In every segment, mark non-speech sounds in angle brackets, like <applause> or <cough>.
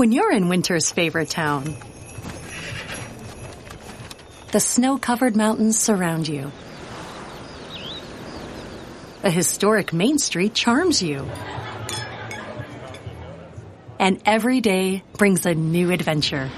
when you're in winter's favorite town. The snow-covered mountains surround you. A historic Main Street charms you. And every day brings a new adventure.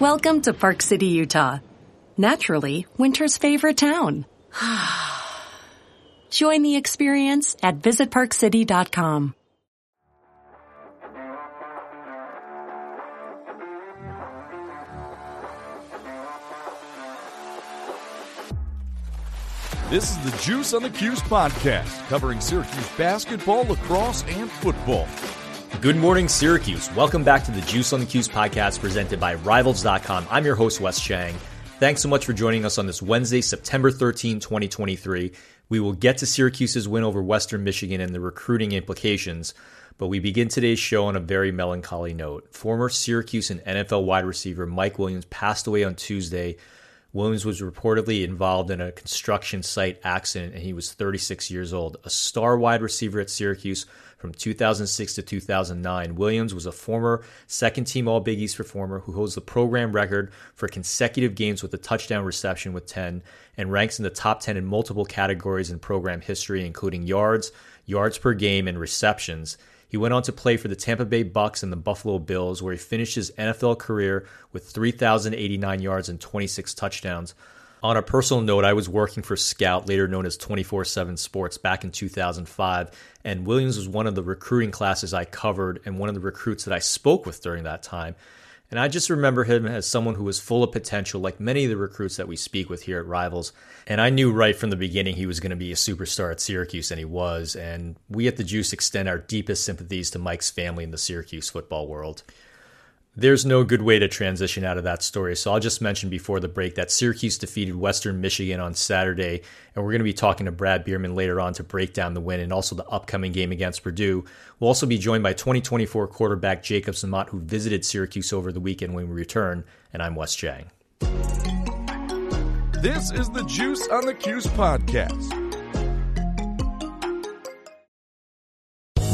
Welcome to Park City, Utah. Naturally, winter's favorite town. <sighs> Join the experience at visitparkcity.com. This is the Juice on the Cuse podcast, covering Syracuse basketball, lacrosse, and football. Good morning, Syracuse. Welcome back to the Juice on the Cuse podcast presented by Rivals.com. I'm your host, Wes Cheng. Thanks so much for joining us on this Wednesday, September 13, 2023. We will get to Syracuse's win over Western Michigan and the recruiting implications, but we begin today's show on a very melancholy note. Former Syracuse and NFL wide receiver Mike Williams passed away on Tuesday Williams was reportedly involved in a construction site accident and he was 36 years old. A star wide receiver at Syracuse from 2006 to 2009, Williams was a former second team All Big East performer who holds the program record for consecutive games with a touchdown reception with 10 and ranks in the top 10 in multiple categories in program history, including yards, yards per game, and receptions. He went on to play for the Tampa Bay Bucs and the Buffalo Bills, where he finished his NFL career with 3,089 yards and 26 touchdowns. On a personal note, I was working for Scout, later known as 24 7 Sports, back in 2005, and Williams was one of the recruiting classes I covered and one of the recruits that I spoke with during that time. And I just remember him as someone who was full of potential, like many of the recruits that we speak with here at Rivals. And I knew right from the beginning he was going to be a superstar at Syracuse, and he was. And we at the Juice extend our deepest sympathies to Mike's family in the Syracuse football world. There's no good way to transition out of that story, so I'll just mention before the break that Syracuse defeated Western Michigan on Saturday, and we're going to be talking to Brad Bierman later on to break down the win and also the upcoming game against Purdue. We'll also be joined by 2024 quarterback Jacob Zamot, who visited Syracuse over the weekend when we return, and I'm Wes Cheng. This is the Juice on the Cuse podcast.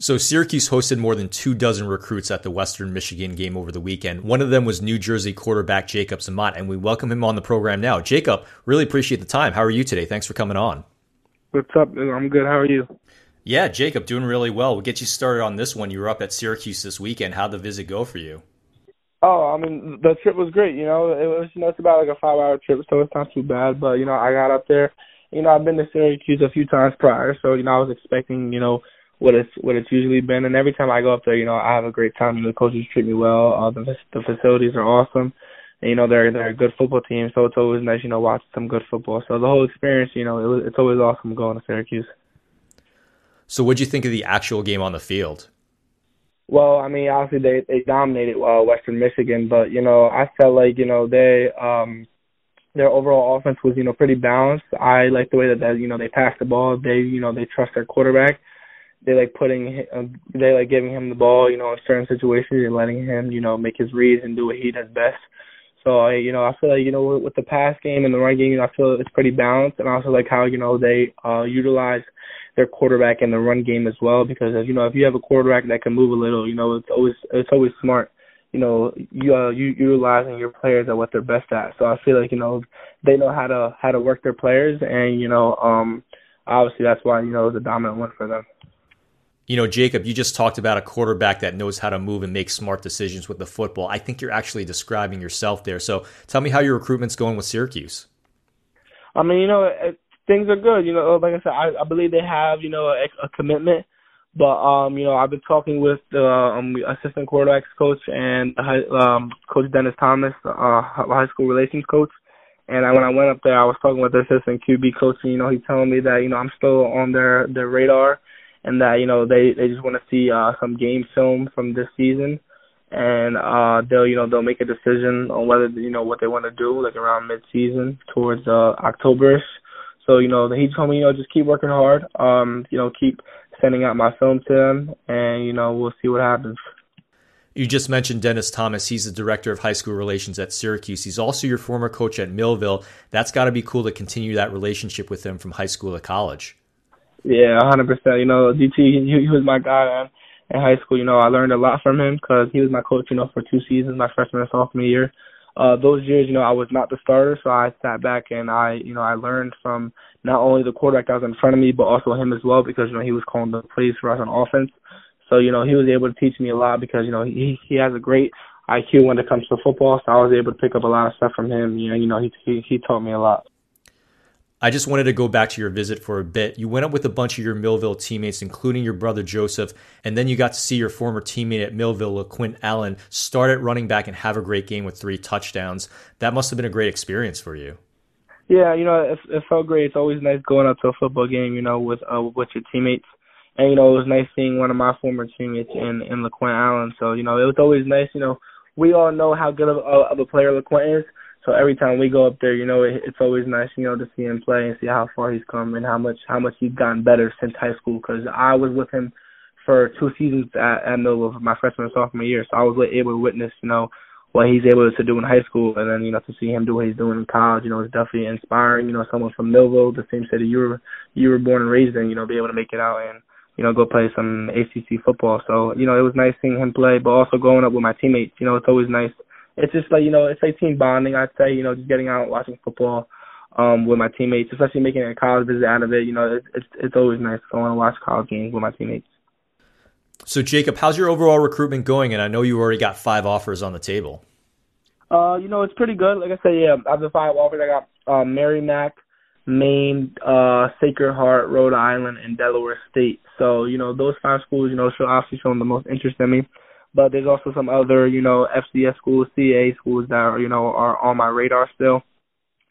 So Syracuse hosted more than two dozen recruits at the Western Michigan game over the weekend. One of them was New Jersey quarterback Jacob Zamot, and we welcome him on the program now. Jacob, really appreciate the time. How are you today? Thanks for coming on. What's up? I'm good. How are you? Yeah, Jacob, doing really well. We'll get you started on this one. You were up at Syracuse this weekend. How'd the visit go for you? Oh, I mean, the trip was great. You know, it was you know it's about like a five hour trip, so it's not too bad. But you know, I got up there. You know, I've been to Syracuse a few times prior, so you know, I was expecting you know what it's what it's usually been. And every time I go up there, you know, I have a great time. You know, the coaches treat me well. Uh, the the facilities are awesome. And, you know, they're they're a good football team, so it's always nice, you know, watching some good football. So the whole experience, you know, it was, it's always awesome going to Syracuse. So, what'd you think of the actual game on the field? Well, I mean, obviously they they dominated uh, Western Michigan, but you know, I felt like you know they um their overall offense was you know pretty balanced. I like the way that, that you know they passed the ball. They you know they trust their quarterback they like putting uh, they like giving him the ball, you know, in certain situations and letting him, you know, make his reads and do what he does best. So I, you know, I feel like you know with the pass game and the run game, you know, I feel it's pretty balanced, and I also like how you know they uh utilize their quarterback in the run game as well. Because you know, if you have a quarterback that can move a little, you know, it's always it's always smart. You know, you uh, you utilizing your players at what they're best at. So I feel like you know they know how to how to work their players, and you know, um, obviously that's why you know it was a dominant one for them. You know, Jacob, you just talked about a quarterback that knows how to move and make smart decisions with the football. I think you're actually describing yourself there. So tell me how your recruitment's going with Syracuse. I mean, you know, things are good. You know, like I said, I, I believe they have, you know, a, a commitment. But um, you know, I've been talking with the um, assistant quarterbacks coach and um, Coach Dennis Thomas, uh, high school relations coach. And I, when I went up there, I was talking with the assistant QB coach, and you know, he's telling me that you know I'm still on their their radar and that you know they they just want to see uh, some game film from this season, and uh, they'll you know they'll make a decision on whether you know what they want to do like around mid season towards uh, Octoberish. So you know he told me you know just keep working hard, um, you know keep sending out my film to them, and you know we'll see what happens. You just mentioned Dennis Thomas. He's the director of high school relations at Syracuse. He's also your former coach at Millville. That's got to be cool to continue that relationship with him from high school to college. Yeah, 100%. You know, DT, he, he was my guy man. in high school. You know, I learned a lot from him because he was my coach, you know, for two seasons, my freshman and sophomore year. Uh, those years, you know, I was not the starter, so I sat back and I, you know, I learned from not only the quarterback that was in front of me, but also him as well because, you know, he was calling the plays for us on offense. So you know he was able to teach me a lot because you know he he has a great IQ when it comes to football. So I was able to pick up a lot of stuff from him. You know, you know he he, he taught me a lot. I just wanted to go back to your visit for a bit. You went up with a bunch of your Millville teammates, including your brother Joseph, and then you got to see your former teammate at Millville, Quint Allen, start at running back and have a great game with three touchdowns. That must have been a great experience for you. Yeah, you know, it, it felt great. It's always nice going up to a football game, you know, with uh, with your teammates. And you know, it was nice seeing one of my former teammates in in LeQuint Allen. So you know, it was always nice. You know, we all know how good of, of a player LeQuint is. So every time we go up there, you know, it, it's always nice, you know, to see him play and see how far he's come and how much how much he's gotten better since high school. Because I was with him for two seasons at, at Millville my freshman and sophomore year, so I was able to witness, you know, what he's able to do in high school, and then you know to see him do what he's doing in college, you know, it's definitely inspiring. You know, someone from Millville, the same city you were you were born and raised in, you know, be able to make it out and you know, go play some ACC football. So, you know, it was nice seeing him play, but also going up with my teammates. You know, it's always nice. It's just like, you know, it's like team bonding, I'd say, you know, just getting out watching football um with my teammates, especially making a college visit out of it. You know, it's it's, it's always nice to go and watch college games with my teammates. So, Jacob, how's your overall recruitment going? And I know you already got five offers on the table. Uh, you know, it's pretty good. Like I said, yeah, out of the five offers, I got uh, Mack, Maine, uh, Sacred Heart, Rhode Island, and Delaware State. So, you know, those five schools, you know, show obviously showing the most interest in me. But there's also some other, you know, FCS schools, CA schools that are, you know, are on my radar still.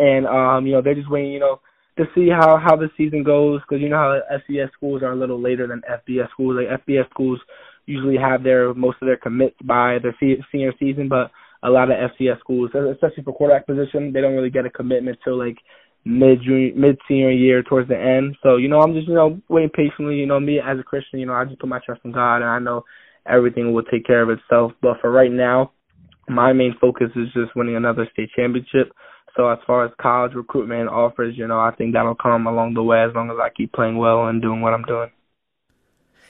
And um, you know, they're just waiting, you know, to see how how the season goes because you know how FCS schools are a little later than FBS schools. Like FBS schools usually have their most of their commits by their senior season, but a lot of FCS schools, especially for quarterback position, they don't really get a commitment till like mid mid senior year towards the end. So, you know, I'm just, you know, waiting patiently. You know, me as a Christian, you know, I just put my trust in God and I know everything will take care of itself. But for right now, my main focus is just winning another state championship. So as far as college recruitment offers, you know, I think that'll come along the way as long as I keep playing well and doing what I'm doing.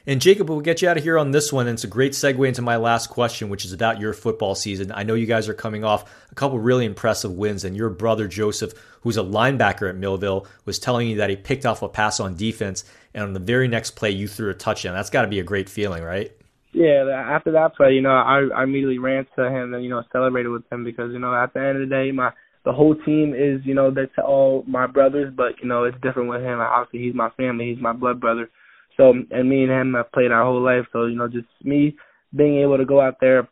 And Jacob, we'll get you out of here on this one. And it's a great segue into my last question, which is about your football season. I know you guys are coming off a couple really impressive wins, and your brother Joseph, who's a linebacker at Millville, was telling you that he picked off a pass on defense, and on the very next play, you threw a touchdown. That's got to be a great feeling, right? Yeah, after that play, you know, I, I immediately ran to him and you know celebrated with him because you know at the end of the day, my the whole team is you know that's all my brothers, but you know it's different with him. Obviously, he's my family, he's my blood brother. So, and me and him have played our whole life. So, you know, just me being able to go out there,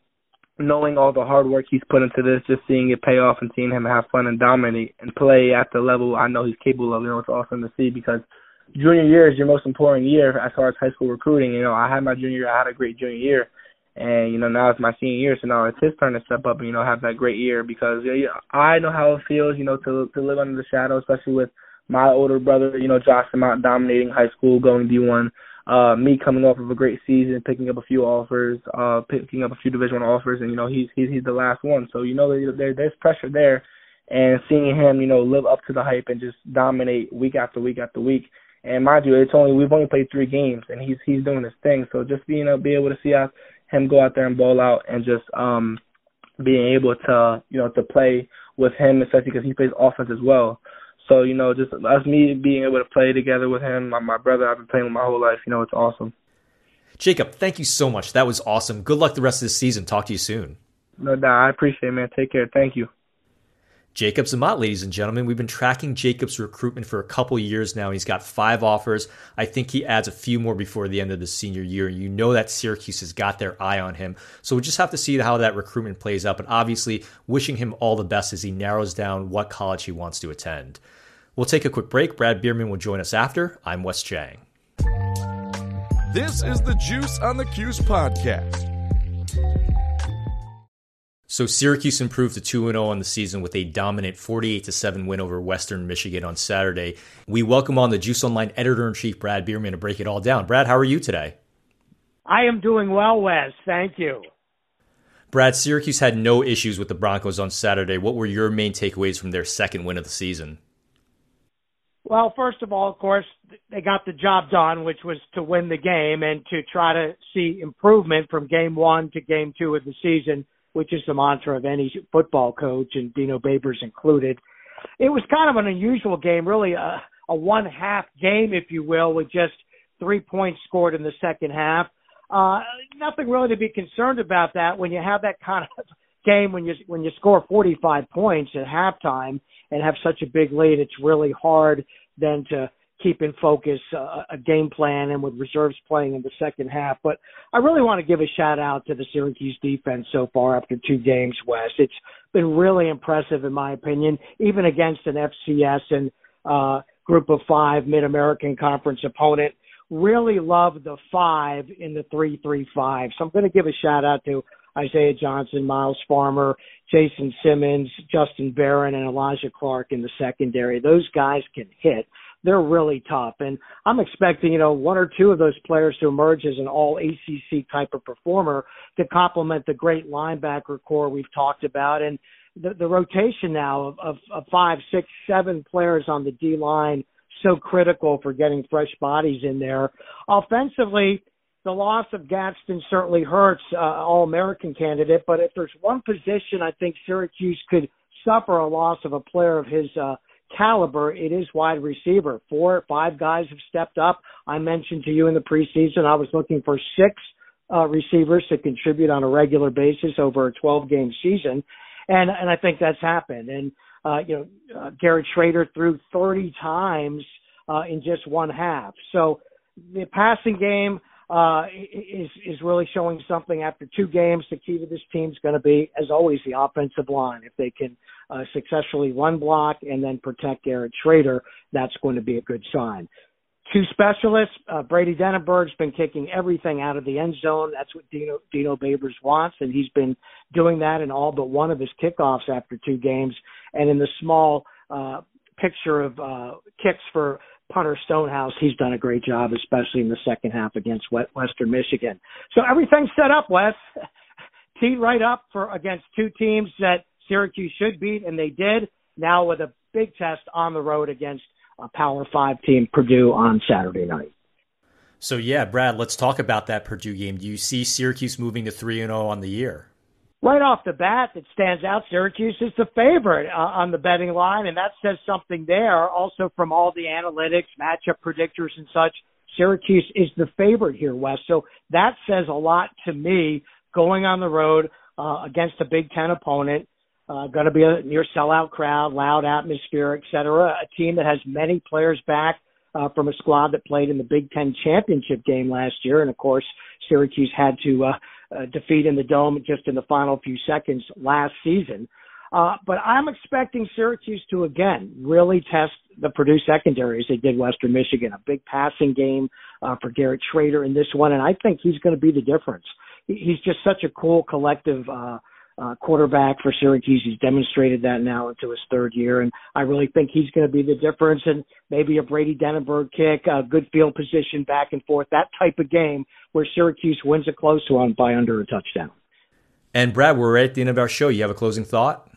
knowing all the hard work he's put into this, just seeing it pay off and seeing him have fun and dominate and play at the level I know he's capable of. You know, it's awesome to see because junior year is your most important year as far as high school recruiting. You know, I had my junior year, I had a great junior year. And you know now it's my senior year, so now it's his turn to step up and you know have that great year because you know, I know how it feels, you know, to to live under the shadow, especially with my older brother, you know, Josh Zamot dominating high school, going D1. Uh, me coming off of a great season, picking up a few offers, uh, picking up a few Division One offers, and you know he's he's he's the last one. So you know there there's pressure there, and seeing him you know live up to the hype and just dominate week after week after week. And mind you, it's only we've only played three games, and he's he's doing his thing. So just being able be able to see us, him go out there and ball out, and just um being able to you know to play with him, especially because he plays offense as well. So you know, just us me being able to play together with him, my, my brother, I've been playing with my whole life. You know, it's awesome. Jacob, thank you so much. That was awesome. Good luck the rest of the season. Talk to you soon. No doubt. I appreciate it, man. Take care. Thank you. Jacob Zamot, ladies and gentlemen. We've been tracking Jacob's recruitment for a couple years now. He's got five offers. I think he adds a few more before the end of the senior year. You know that Syracuse has got their eye on him. So we'll just have to see how that recruitment plays out. But obviously, wishing him all the best as he narrows down what college he wants to attend. We'll take a quick break. Brad Bierman will join us after. I'm Wes Cheng. This is the Juice on the Cuse podcast. So Syracuse improved to 2 0 on the season with a dominant 48 7 win over Western Michigan on Saturday. We welcome on the Juice Online editor in chief, Brad Bierman, to break it all down. Brad, how are you today? I am doing well, Wes. Thank you. Brad, Syracuse had no issues with the Broncos on Saturday. What were your main takeaways from their second win of the season? Well, first of all, of course, they got the job done, which was to win the game and to try to see improvement from game one to game two of the season, which is the mantra of any football coach, and Dino Babers included. It was kind of an unusual game, really a, a one half game, if you will, with just three points scored in the second half. Uh, nothing really to be concerned about that when you have that kind of <laughs> game when you when you score 45 points at halftime and have such a big lead, it's really hard then to keep in focus uh, a game plan and with reserves playing in the second half. But I really want to give a shout out to the Syracuse defense so far after two games, Wes. It's been really impressive in my opinion, even against an FCS and uh, group of five Mid American Conference opponent. Really love the five in the three three five. So I'm going to give a shout out to Isaiah Johnson, Myles Farmer, Jason Simmons, Justin Barron, and Elijah Clark in the secondary. Those guys can hit. They're really tough. And I'm expecting, you know, one or two of those players to emerge as an all ACC type of performer to complement the great linebacker corps we've talked about. And the, the rotation now of, of, of five, six, seven players on the D line so critical for getting fresh bodies in there. Offensively, the loss of Gadsden certainly hurts uh, All American candidate, but if there's one position I think Syracuse could suffer a loss of a player of his uh, caliber, it is wide receiver. Four five guys have stepped up. I mentioned to you in the preseason I was looking for six uh, receivers to contribute on a regular basis over a 12 game season, and and I think that's happened. And uh, you know, uh, Garrett Shrader threw 30 times uh, in just one half. So the passing game uh, is is really showing something after two games. The key to this team is going to be, as always, the offensive line. If they can uh, successfully run block and then protect Garrett Shrader, that's going to be a good sign. Two specialists. Uh, Brady Denaburg's been kicking everything out of the end zone. That's what Dino Dino Babers wants, and he's been doing that in all but one of his kickoffs after two games. And in the small uh, picture of uh, kicks for punter Stonehouse, he's done a great job, especially in the second half against Western Michigan. So everything's set up, Wes. <laughs> Teed right up for against two teams that Syracuse should beat, and they did. Now with a big test on the road against a Power Five team, Purdue, on Saturday night. So yeah, Brad, let's talk about that Purdue game. Do you see Syracuse moving to three and zero oh on the year? Right off the bat that stands out. Syracuse is the favorite uh, on the betting line, and that says something there. Also, from all the analytics, matchup predictors, and such, Syracuse is the favorite here, Wes. So that says a lot to me going on the road uh, against a Big Ten opponent. Uh, going to be a near sellout crowd, loud atmosphere, et cetera. A team that has many players back uh, from a squad that played in the Big Ten championship game last year, and of course, Syracuse had to uh, uh, defeat in the dome just in the final few seconds last season. Uh, but I'm expecting Syracuse to again really test the Purdue secondary as they did Western Michigan. A big passing game uh, for Garrett Shrader in this one, and I think he's going to be the difference. He's just such a cool collective uh, uh, quarterback for Syracuse. He's demonstrated that now into his third year, and I really think he's going to be the difference. And maybe a Brady Denaburg kick, a good field position, back and forth, that type of game where Syracuse wins a close one by under a touchdown. And Brad, we're at the end of our show. You have a closing thought?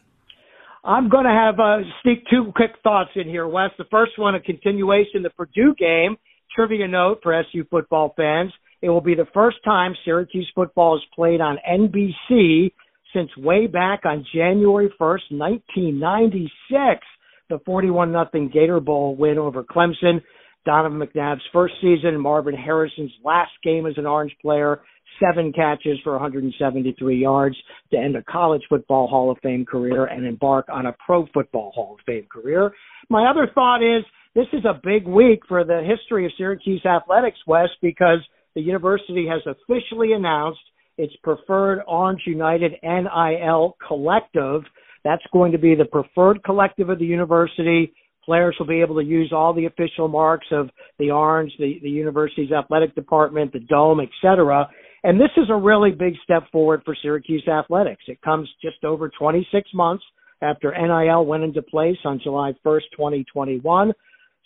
I'm going to have uh, sneak two quick thoughts in here, Wes. The first one, a continuation, the Purdue game. Trivia note for SU football fans. It will be the first time Syracuse football is played on NBC since way back on January 1st, 1996, the 41 nothing Gator Bowl win over Clemson. Donovan McNabb's first season, Marvin Harrison's last game as an Orange player, seven catches for 173 yards to end a college football Hall of Fame career and embark on a pro football Hall of Fame career. My other thought is this is a big week for the history of Syracuse athletics, Wes, because the university has officially announced its preferred Orange United NIL collective. That's going to be the preferred collective of the university Players will be able to use all the official marks of the Orange, the, the university's athletic department, the dome, etc. And this is a really big step forward for Syracuse athletics. It comes just over 26 months after NIL went into place on July 1st, 2021.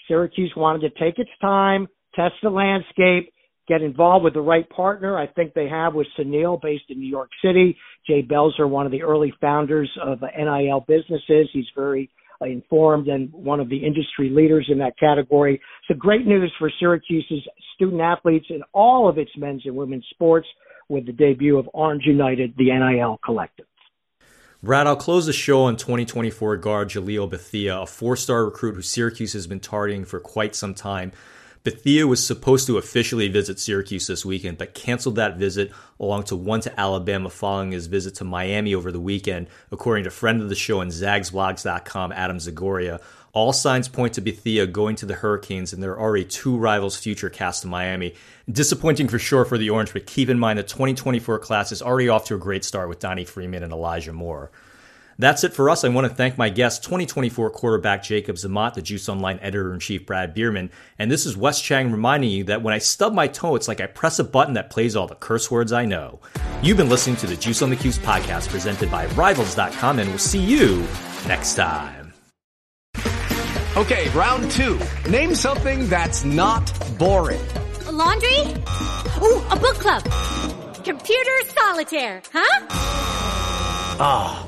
Syracuse wanted to take its time, test the landscape, get involved with the right partner. I think they have with SANIL based in New York City. Jay Belzer, one of the early founders of NIL businesses. He's very informed and one of the industry leaders in that category. So great news for Syracuse's student athletes in all of its men's and women's sports with the debut of Orange United, the NIL collective. Brad, I'll close the show on 2024 guard Jaleel Bethea, a four-star recruit who Syracuse has been targeting for quite some time. Bethea was supposed to officially visit Syracuse this weekend, but canceled that visit along to one to Alabama following his visit to Miami over the weekend, according to friend of the show and zagsblogs.com, Adam Zagoria. All signs point to Bethea going to the Hurricanes, and there are already two rivals future cast to Miami. Disappointing for sure for the Orange, but keep in mind the 2024 class is already off to a great start with Donnie Freeman and Elijah Moore. That's it for us. I want to thank my guest, 2024 quarterback Jacob Zamot, the Juice Online editor in chief Brad Bierman. And this is Wes Cheng reminding you that when I stub my toe, it's like I press a button that plays all the curse words I know. You've been listening to the Juice on the Cuse podcast presented by Rivals.com, and we'll see you next time. Okay, round two. Name something that's not boring. A laundry? Ooh, a book club. Computer solitaire, huh? Ah.